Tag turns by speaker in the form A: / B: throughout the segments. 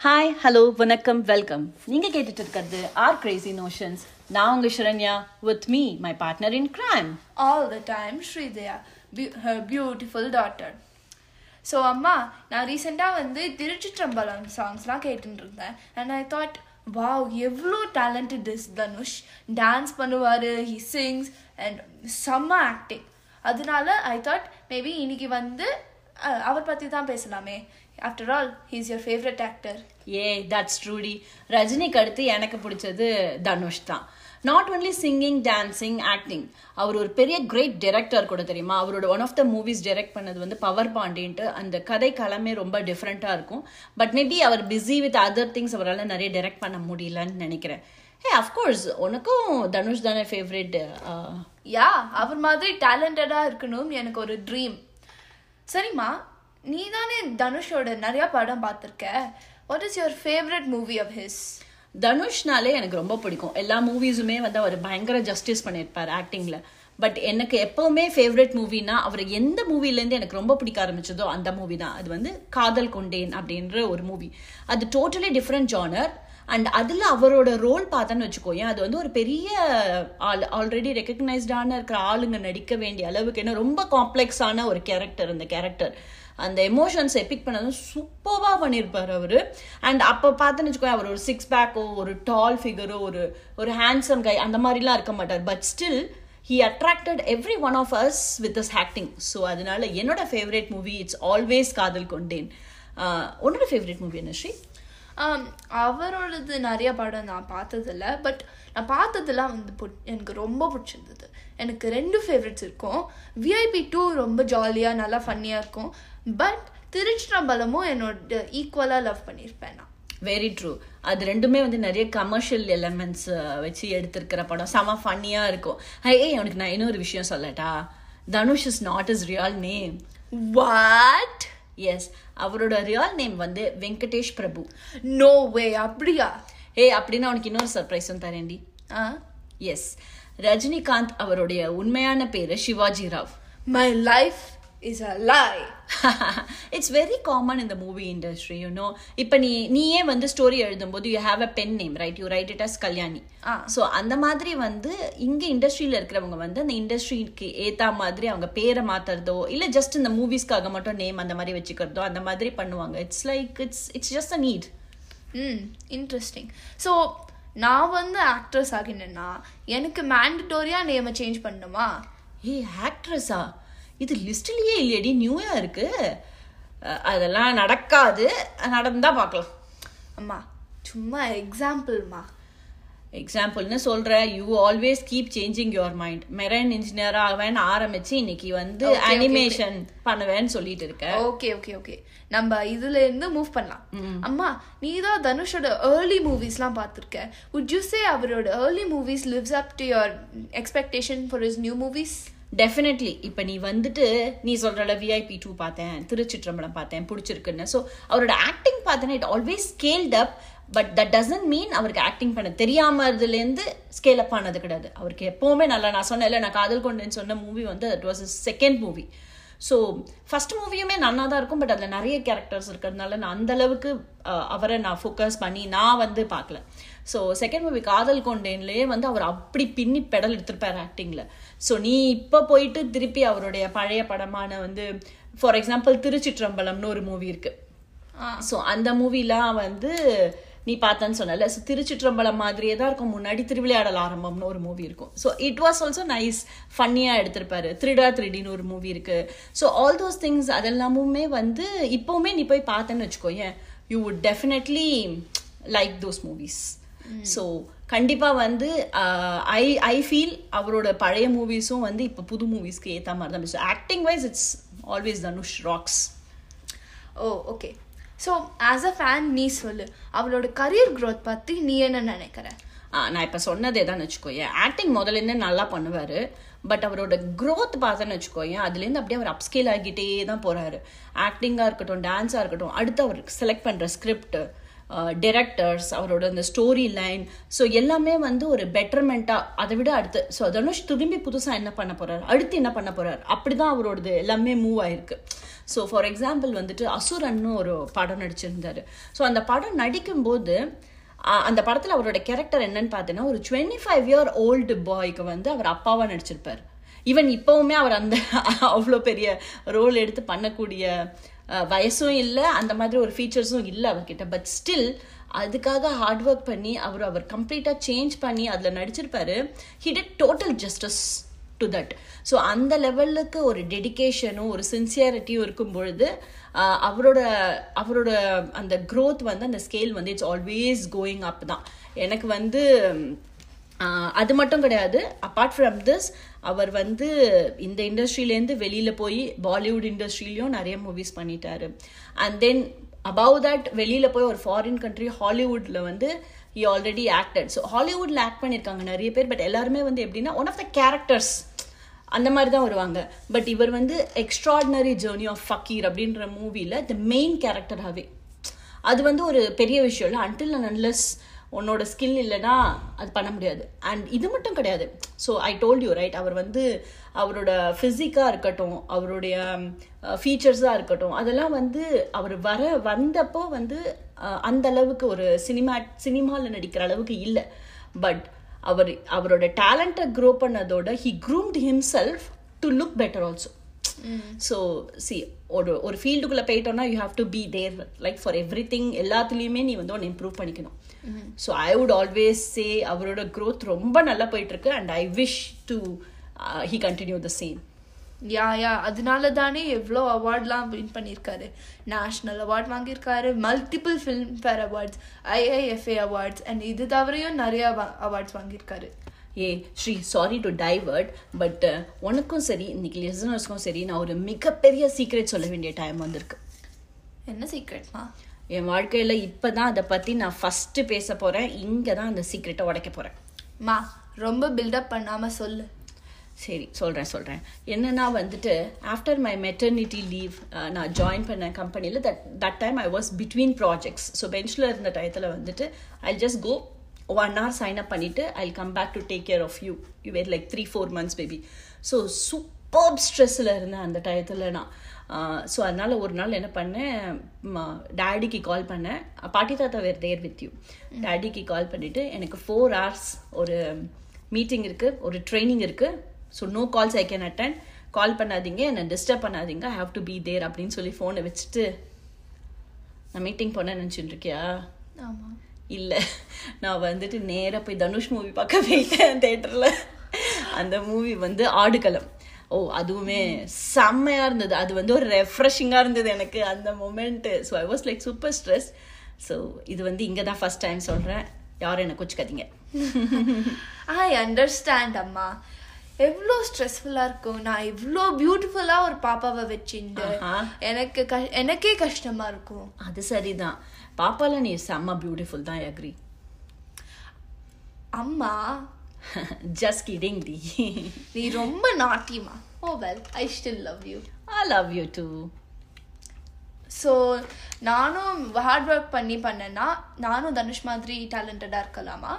A: Hi hello வணக்கம் welcome நீங்கள் கேட்டுட்டு இருக்கிறது ஆர் கிரேசி நோஷன்ஸ் நான் உங்கள் Sharanya with me my partner in crime
B: all the time Sridaya beautiful daughter so அம்மா நான் ரீசெண்டாக வந்து திருச்சிற்றம்பலம் சாங்ஸ்லாம் கேட்டுட்டு இருந்தேன் அண்ட் ஐ தாட் வாவ் எவ்வளோ டேலண்டட் இஸ் தனுஷ். டான்ஸ் பண்ணுவார் ஹி சிங்ஸ் அண்ட் செம்ம ஆக்டிங் அதனால ஐ தாட் மேபி இன்னைக்கு வந்து அவர் பற்றி தான் பேசலாமே. After all he is your favourite actor
A: A that's ட்ரூடி ரஜினிக்கு அடுத்து எனக்கு பிடிச்சது தனுஷ் தான். Not only singing dancing acting அவர் ஒரு பெரிய கிரேட் டைரக்டர் கூட தெரியுமா? அவரோட one of the movies direct பண்ணது வந்து பவர் பாண்டின்ட்டு அந்த கதை களமே ரொம்ப டிஃப்ரெண்ட்டாக இருக்கும். பட் மேபி அவர் பிஸி வித் அதர் திங்ஸ் அவரால் நிறைய டைரக்ட் பண்ண முடியலன்னு நினைக்கிறேன். ஹே அஃப்கோர்ஸ் உனக்கும் தனுஷ் தானே ஃபேவரட்
B: யா அவர் மாதிரி டேலண்டடாக இருக்கணும் எனக்கு ஒரு ட்ரீம் சரிம்மா நீ தானே தனுஷோட நிறைய படம் பார்த்துருக்க? What is your favourite movie of his
A: தனுஷ்னாலே எனக்கு ரொம்ப பிடிக்கும். எல்லா மூவிஸுமே வந்து அவர் பயங்கர ஜஸ்டிஸ் பண்ணியிருப்பார் ஆக்டிங்கில் பட் எனக்கு எப்பவுமே ஃபேவரட் மூவினா அவர் எந்த மூவிலேருந்து எனக்கு ரொம்ப பிடிக்க ஆரம்பிச்சதோ அந்த மூவி தான். அது வந்து காதல் கொண்டேன் அப்படின்ற ஒரு மூவி அது டோட்டலி டிஃப்ரெண்ட் ஜானர் அண்ட் அதில் அவரோட ரோல் பார்த்தோன்னு வச்சுக்கோயேன் அது வந்து ஒரு பெரிய ஆள் ஆல்ரெடி ரெக்கக்னைஸ்டான இருக்கிற ஆளுங்க நடிக்க வேண்டிய அளவுக்கு என்ன ரொம்ப காம்ப்ளெக்ஸான ஒரு கேரக்டர் அந்த கேரக்டர் அந்த எமோஷன்ஸை பிக் பண்ணதும் சூப்பராக பண்ணியிருப்பார் அவர். அண்ட் அப்போ பார்த்தோன்னு வச்சுக்கோ அவர் ஒரு சிக்ஸ் பேக்கோ ஒரு டால் ஃபிகரோ ஒரு ஒரு ஹேண்ட்ஸம் கை அந்த மாதிரிலாம் இருக்க மாட்டார். But still he attracted every one of us with us acting so அதனால என்னோட ஃபேவரேட் மூவி இட்ஸ் ஆல்வேஸ் காதல் கொண்டேன். உன்னோட ஃபேவரேட் மூவி என்ன ஸ்ரீ?
B: அவரோடது நிறைய படம் நான் பார்த்ததில்ல. பட் நான் பார்த்ததெல்லாம் வந்து புட்- எனக்கு ரொம்ப பிடிச்சிருந்தது. எனக்கு ரெண்டு ஃபேவரட்ஸ் இருக்கும். விஐபி டூ ரொம்ப ஜாலியாக நல்லா ஃபன்னியாக இருக்கும். பட் திருச்சிற்றம்பலமும் என்னோட ஈக்குவலாக லவ் பண்ணியிருப்பேன் நான்.
A: வெரி ட்ரூ அது ரெண்டுமே வந்து நிறைய கமர்ஷியல் எலமெண்ட்ஸ் வச்சு எடுத்திருக்கிற படம். செம ஃபன்னியாக இருக்கும். ஏய் உனக்கு நான் இன்னொரு விஷயம் சொல்லட்டா? Dhanush is not is real name
B: what
A: is அவரோட ரியல் நேம் வந்து வெங்கடேஷ் பிரபு.
B: நோ வே அப்படியா?
A: ஏய் அப்படின்னா உனக்கு இன்னொரு சர்ப்ரைஸும் தரேன்டி.
B: ஆ?
A: எஸ் ரஜினிகாந்த் அவருடைய உண்மையான பேரு Shivaji Rao.
B: My life is a lie
A: it's very common இந்த மூவி இண்டஸ்ட்ரி யூனோ இப்போ நீ நீயே வந்து ஸ்டோரி எழுதும்போது you have a pen name right you write it as Kalyani. So அந்த மாதிரி வந்து இங்கே இண்டஸ்ட்ரியில் இருக்கிறவங்க வந்து அந்த இண்டஸ்ட்ரிக்கு ஏற்ற மாதிரி அவங்க பேரை மாற்றுறதோ இல்லை ஜஸ்ட் இந்த மூவிஸ்க்காக மட்டும் நேம் அந்த மாதிரி வச்சுக்கிறதோ அந்த மாதிரி பண்ணுவாங்க. It's like it's it's just a neat
B: hmm interesting so நான் வந்து ஆக்ட்ரஸ் ஆகினேன்னா எனக்கு மேண்டட்டோரியாக நேமை சேஞ்ச் பண்ணணுமா?
A: ஏய் ஆக்ட்ரஸா இது லிஸ்ட்லயே இல்லையடி நியூயா இருக்கு. அஹ், அதெல்லாம் நடக்காது. நடந்தா பார்க்கலாம்.
B: அம்மா சும்மா எக்ஸாம்பிள்மா
A: எக்ஸாம்பிள்னு சொல்ற? You always keep changing your mind marine engineer ஆவேன்னு ஆரம்பிச்சு இன்னைக்கு வந்து
B: Okay, okay,
A: அனிமேஷன் பண்ணுவேன்னு சொல்லிட்டு இருக்க.
B: ஓகே ஓகே ஓகே நம்ம இதுல இருந்து மூவ் பண்ணலாம். அம்மா நீ தான் தனுஷோட ஏர்லி மூவிஸ்லாம் பார்த்துருக்க. Would you say அவரோட early movies lives up to your expectation for his new movies?
A: Definitely இப்போ நீ வந்துட்டு நீ சொல்றல விஐபி டூ பார்த்தேன் திருச்சிற்றம்பலம் பார்த்தேன் பிடிச்சிருக்குன்னு. ஸோ அவரோட ஆக்டிங் பார்த்தேன்னா it always scaled up but that doesn't mean அவருக்கு ஆக்டிங் பண்ண தெரியாமதுலேருந்து ஸ்கேல் அப் ஆனது கிடையாது. அவருக்கு எப்போவுமே நல்லா நான் சொன்னேன்ல நான் காதல் கொண்டேன்னு சொன்ன மூவி வந்து that was second movie so first மூவியுமே நல்லா தான் இருக்கும் பட் அதில் நிறைய கேரக்டர்ஸ் இருக்கிறதுனால நான் அந்த அளவுக்கு அஹ், அவரை நான் ஃபோக்கஸ் பண்ணி நான் வந்து பார்க்கல. ஸோ செகண்ட் மூவி காதல் கொண்டேன்லேயே வந்து அவர் அப்படி பின்னி பெடல் எடுத்திருப்பார் ஆக்டிங்கில் ஸோ நீ இப்போ போயிட்டு திருப்பி அவருடைய பழைய படமான வந்து ஃபார் எக்ஸாம்பிள் திருச்சிற்றம்பலம்னு ஒரு மூவி இருக்கு. ஸோ அந்த மூவிலாம் வந்து நீ பார்த்தேன்னு சொன்னல ஸோ திருச்சிற்றம்பலம் மாதிரியே தான் இருக்கும். முன்னாடி திருவிளையாடல் ஆரம்பம்னு ஒரு மூவி இருக்கும். So it was also nice ஃபன்னியாக எடுத்திருப்பாரு. த்ரிடா த்ரிடின்னு ஒரு மூவி இருக்கு. ஸோ ஆல் தோஸ் திங்ஸ் அதெல்லாமுமே வந்து இப்போவுமே நீ போய் பார்த்தேன்னு வச்சுக்கோயேன் you would definitely like those movies so கண்டிப்பாக வந்து ஐ ஐ ஃபீல் அவரோட பழைய மூவிஸும் வந்து இப்போ புது மூவிஸ்க்கு ஏற்ற மாதிரி தான். Acting wise it's always Dhanush rocks
B: oh okay so as a fan நீ சொல்லு. அவளோட கரியர் க்ரோத் பற்றி நீ என்ன நினைக்கிற?
A: நான் இப்போ சொன்னதே தான் வச்சுக்கோயேன் ஆக்டிங் முதல்ல நல்லா பண்ணுவார். பட் அவரோட க்ரோத் பார்த்தேன்னு வச்சுக்கோயேன் அதுலேருந்து அப்படியே அவர் அப்ஸ்கேல் ஆகிட்டே தான் போகிறாரு ஆக்டிங்காக இருக்கட்டும் டான்ஸாக இருக்கட்டும் அடுத்து அவர் செலக்ட் பண்ணுற ஸ்கிரிப்ட் டிரெக்டர்ஸ் அவரோட அந்த ஸ்டோரி லைன் ஸோ எல்லாமே வந்து ஒரு பெட்டர்மெண்ட்டாக அதை விட அடுத்து ஸோ தனுஷ் திரும்பி புதுசாக என்ன பண்ண போகிறார் அடுத்து என்ன பண்ண போறாரு? அப்படிதான் அவரோடது எல்லாமே மூவ் ஆயிருக்கு. ஸோ ஃபார் எக்ஸாம்பிள் வந்துட்டு அசுரன்னு ஒரு படம் நடிச்சிருந்தார். ஸோ அந்த படம் நடிக்கும்போது அந்த படத்தில் அவரோட கேரக்டர் என்னன்னு பார்த்தீங்கன்னா ஒரு டுவெண்ட்டி ஃபைவ் இயர் ஓல்டு பாய்க்கு வந்து அவர் அப்பாவாக நடிச்சிருப்பார். ஈவன் இப்போவுமே அவர் அந்த அவ்வளோ பெரிய ரோல் எடுத்து பண்ணக்கூடிய வயசும் இல்லை அந்த மாதிரி ஒரு ஃபீச்சர்ஸும் இல்லை அவர்கிட்ட. பட் ஸ்டில் அதுக்காக ஹார்ட் ஒர்க் பண்ணி அவர் அவர் கம்ப்ளீட்டாக சேஞ்ச் பண்ணி அதில் நடிச்சிருப்பாரு. He did total justice to that so அந்த லெவலுக்கு ஒரு டெடிகேஷனும் ஒரு சின்சியாரிட்டியும் இருக்கும் பொழுது அவரோட அவரோட அந்த க்ரோத் வந்து அந்த ஸ்கேல் வந்து இட்ஸ் ஆல்வேஸ் கோயிங் அப் தான். எனக்கு வந்து அது மட்டும் கிடையாது. அப்பார்ட் ஃப்ரம் திஸ் அவர் வந்து இந்த இண்டஸ்ட்ரியிலேருந்து வெளியில் போய் பாலிவுட் இண்டஸ்ட்ரியிலையும் நிறைய மூவிஸ் பண்ணிட்டாரு. அண்ட் தென் அபவ் தட் வெளியில் போய் ஒரு ஃபாரின் கண்ட்ரி ஹாலிவுட்டில் வந்து ஹி ஆல்ரெடி ஆக்டட் ஸோ ஹாலிவுட்டில் ஆக்ட் பண்ணியிருக்காங்க நிறைய பேர் பட் எல்லாருமே வந்து எப்படின்னா ஒன் ஆஃப் த கேரக்டர்ஸ் அந்த மாதிரி தான் வருவாங்க. பட் இவர் வந்து எக்ஸ்ட்ராடினரி ஜேர்னி ஆஃப் ஃபக்கீர் அப்படின்ற மூவியில் த மெயின் கேரக்டராகவே அது வந்து ஒரு பெரிய விஷயம் இல்லை. அன்டில் அண்ட் அன்லெஸ் உன்னோட ஸ்கில் இல்லைன்னா அது பண்ண முடியாது. அண்ட் இது மட்டும் கிடையாது. So I told you right அவர் வந்து அவரோட ஃபிசிக்காக இருக்கட்டும் அவருடைய ஃபீச்சர்ஸாக இருக்கட்டும் அதெல்லாம் வந்து அவர் வர வந்தப்போ வந்து அந்த அளவுக்கு ஒரு சினிமா சினிமாவில் நடிக்கிற அளவுக்கு இல்லை. பட் அவர் அவரோட டேலண்ட்டை grow பண்ணதோட he groomed himself to look better also so see ஒரு ஒரு ஃபீல்டுக்குள்ளே போயிட்டோம்னா you have to be there like for everything எல்லாத்துலேயுமே நீ வந்து ஒன்று இம்ப்ரூவ் பண்ணிக்கணும். So I would always say அவரோட growth ரொம்ப நல்லா போயிட்டு இருக்கு and I wish to he continue the same
B: yeah yeah அதனால தானே எவ்வளோ அவார்ட்லாம் வின் பண்ணியிருக்காரு நேஷ்னல் அவார்ட் வாங்கியிருக்காரு multiple Filmfare awards IIFA awards and இது தவிரையும் நிறைய அவார்ட்ஸ் வாங்கியிருக்காரு.
A: ஏ Sri sorry to divert but உனக்கும் சரி இன்னைக்கு லிசனர்ஸ்க்கும் சரி நான் ஒரு மிகப்பெரிய சீக்ரெட் சொல்ல வேண்டிய டைம் வந்திருக்கு.
B: என்ன சீக்ரெட்மா
A: என் வாழ்க்கையில் இப்போ தான் அதை பற்றி நான் ஃபஸ்ட்டு பேச போகிறேன் இங்கே தான் அந்த சீக்ரெட்டை உடைக்க போகிறேன்
B: மா ரொம்ப பில்டப் பண்ணாம சொல்லு.
A: சரி சொல்கிறேன் சொல்கிறேன் என்னன்னா வந்துட்டு ஆஃப்டர் மை மெட்டர்னிட்டி லீவ் நான் ஜாயின் பண்ண கம்பெனியில் that that time I was between projects so பெஞ்சில் இருந்த டயத்தில் வந்துட்டு I just go one hour sign up பண்ணிவிட்டு I come back to take care of you you were like three four months baby so super ஸ்ட்ரெஸ்ஸில் இருந்தேன் அந்த டயத்தில் நான். So அதனால் ஒரு நாள் என்ன பண்ணேன் டேடிக்கு கால் பண்ணேன். பாட்டி தாத்தா வேர் தேர் வித் யூ டேடிக்கு கால் பண்ணிவிட்டு எனக்கு ஃபோர் ஹவர்ஸ் ஒரு மீட்டிங் இருக்குது ஒரு ட்ரைனிங் இருக்குது so no calls I can attend call பண்ணாதீங்க. என்னை டிஸ்டர்ப் பண்ணாதீங்க. I have to be there அப்படின்னு சொல்லி ஃபோனை வச்சுட்டு நான் மீட்டிங் போனேன்னு நினச்சிட்டு இருக்கியா?
B: ஆமா.
A: இல்லை. நான் வந்துட்டு நேராக போய் தனுஷ் மூவி பார்க்க போயிட்டேன் தேட்டரில் அந்த மூவி வந்து ஆடுகளம். ஓ அதுவுமே செம்மையாக இருந்தது. அது வந்து ஒரு ரெஃப்ரெஷிங்காக இருந்தது எனக்கு அந்த moment so I was like super stress so இது வந்து இங்கே தான் ஃபஸ்ட் டைம் சொல்கிறேன் யாரும் என்னை கொச்சுக்காதீங்க.
B: ஐ அண்டர்ஸ்டாண்ட் அம்மா. எவ்வளோ ஸ்ட்ரெஸ்ஃபுல்லாக இருக்கும். நான் இவ்வளோ பியூட்டிஃபுல்லாக ஒரு பாப்பாவை வச்சுட்டு. எனக்கு க எனக்கே கஷ்டமா இருக்கும்.
A: அது சரிதான். பாப்பால நீ செம்ம பியூட்டிஃபுல் தான் அக்ரி
B: அம்மா.
A: ஜஸ்ட் கிடிங் டி.
B: நீ ரொம்ப நாட்டிமா ஓ well I still love you
A: I love you too
B: so நானும் ஹார்ட் ஒர்க் பண்ணி பண்ணேன்னா நானும் தனுஷ் மாதிரி டேலண்டடாக இருக்கலாமா?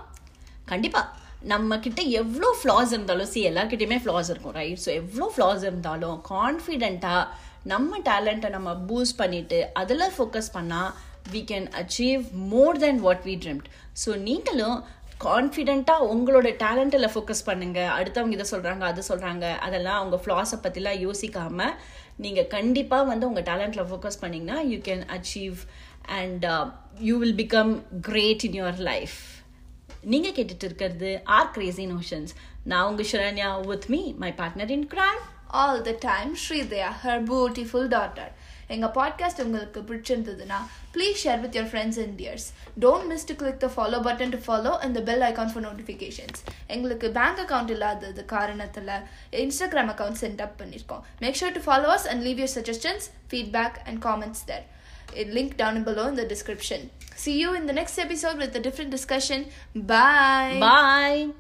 A: கண்டிப்பா. நம்ம கிட்ட எவ்வளோ ஃப்ளாஸ் இருந்தாலும் சி எல்லாருக்கிட்டையுமே ஃப்ளாஸ் இருக்கும் ரைட் ஸோ எவ்வளோ ஃப்ளாஸ் இருந்தாலும் கான்ஃபிடென்ட்டாக நம்ம டேலண்ட்டை நம்ம பூஸ்ட் பண்ணிட்டு அதில் ஃபோக்கஸ் பண்ணால் we can achieve more then what we dreamed so நீங்களும் கான்ஃபிடென்ட்டாக உங்களோட டேலண்ட்டில் ஃபோக்கஸ் பண்ணுங்கள் அடுத்தவங்க இதை சொல்கிறாங்க அது சொல்கிறாங்க அதெல்லாம் அவங்க ஃப்ளாஸை பற்றிலாம் யோசிக்காமல் நீங்கள் கண்டிப்பாக வந்து உங்கள் டேலண்ட்டில் ஃபோக்கஸ் பண்ணிங்கன்னா you can achieve and you will become great in your life நீங்க கேட்டுட்டு இருக்கிறது ஆர் கிரேசி நோஷன்ஸ் நான் உங்க Sharanya with me my partner in crime
B: all the time Sridaya her beautiful daughter எங்கள் பாட்காஸ்ட் உங்களுக்கு பிடிச்சிருந்ததுன்னா please share with your friends and dears don't miss to click the follow button to follow and the bell icon for notifications எங்களுக்கு bank account இல்லாதது காரணத்தில் Instagram account sent up பண்ணியிருக்கோம் make sure to follow us and leave your suggestions feedback and comments there link down below in the description. See you in the next episode with a different discussion. Bye.
C: Bye.